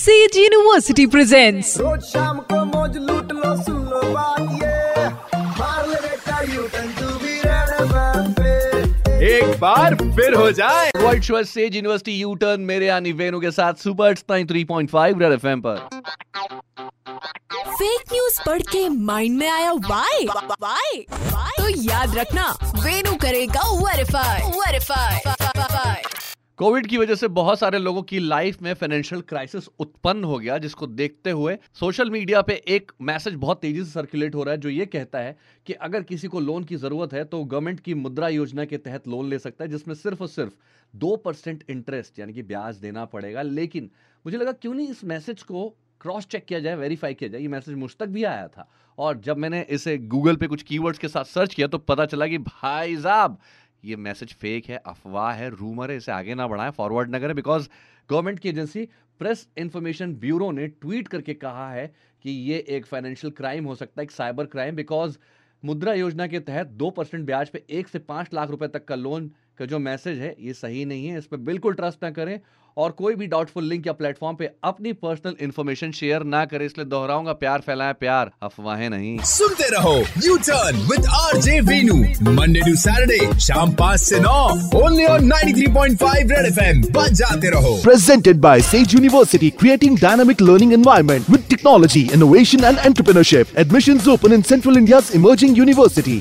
Says university presents रोज शाम को मौज लूट लो सुन लो बात ये। मार ले बेटा U turn to be red एक बार फिर हो जाए। World show Sage University U turn मेरे यानी वेनु के साथ सुपर 93.5 रेड एफएम पर। फेक न्यूज़ पढ़ के माइंड में आया वाई वाई तो याद रखना वेनु करेगा वेरीफाई वेरीफाई कोविड की वजह से बहुत सारे लोगों की लाइफ में फाइनेंशियल क्राइसिस उत्पन्न हो गया, जिसको देखते हुए सोशल मीडिया पे एक मैसेज बहुत तेज़ी से सर्कुलेट हो रहा है, जो ये कहता है कि अगर किसी को लोन की ज़रूरत है तो गवर्नमेंट की मुद्रा योजना के तहत लोन ले सकता है, जिसमें सिर्फ़ और सिर्फ़ दो परसेंट इंटरेस्ट यानी कि ब्याज देना पड़ेगा। लेकिन मुझे लगा, क्यों नहीं इस मैसेज को क्रॉस चेक किया जाए वेरीफाई किया जाए? ये मैसेज मुझ तक भी आया था। और जब मैंने इसे गूगल पे कुछ कीवर्ड्स के साथ सर्च किया तो पता चला कि भाई साहब ये मैसेज फेक है, अफवाह है रूमर है, इसे आगे ना बढ़ाएँ फॉरवर्ड ना करें बिकॉज़ गवर्नमेंट की एजेंसी प्रेस इंफॉर्मेशन ब्यूरो ने ट्वीट करके कहा है कि ये एक फाइनेंशियल क्राइम हो सकता है, एक साइबर क्राइम बिकॉज़ मुद्रा योजना के तहत दो परसेंट ब्याज पे एक से पाँच लाख रुपए तक का लोन कि जो मैसेज है ये सही नहीं है इस पर बिल्कुल ट्रस्ट ना करें और कोई भी डाउटफुल लिंक या प्लेटफॉर्म पे अपनी पर्सनल इन्फॉर्मेशन शेयर ना करें इसलिए दोहराऊँगा प्यार फैलाएँ प्यार अफवाहें नहीं। सुनते रहो U turn with R J Venu Monday to Saturday शाम पाँच ऐसी नौ only on ninety red F M जाते रहो। Presented by Sage University creating dynamic learning environment with technology innovation and entrepreneurship admission open in central India emerging university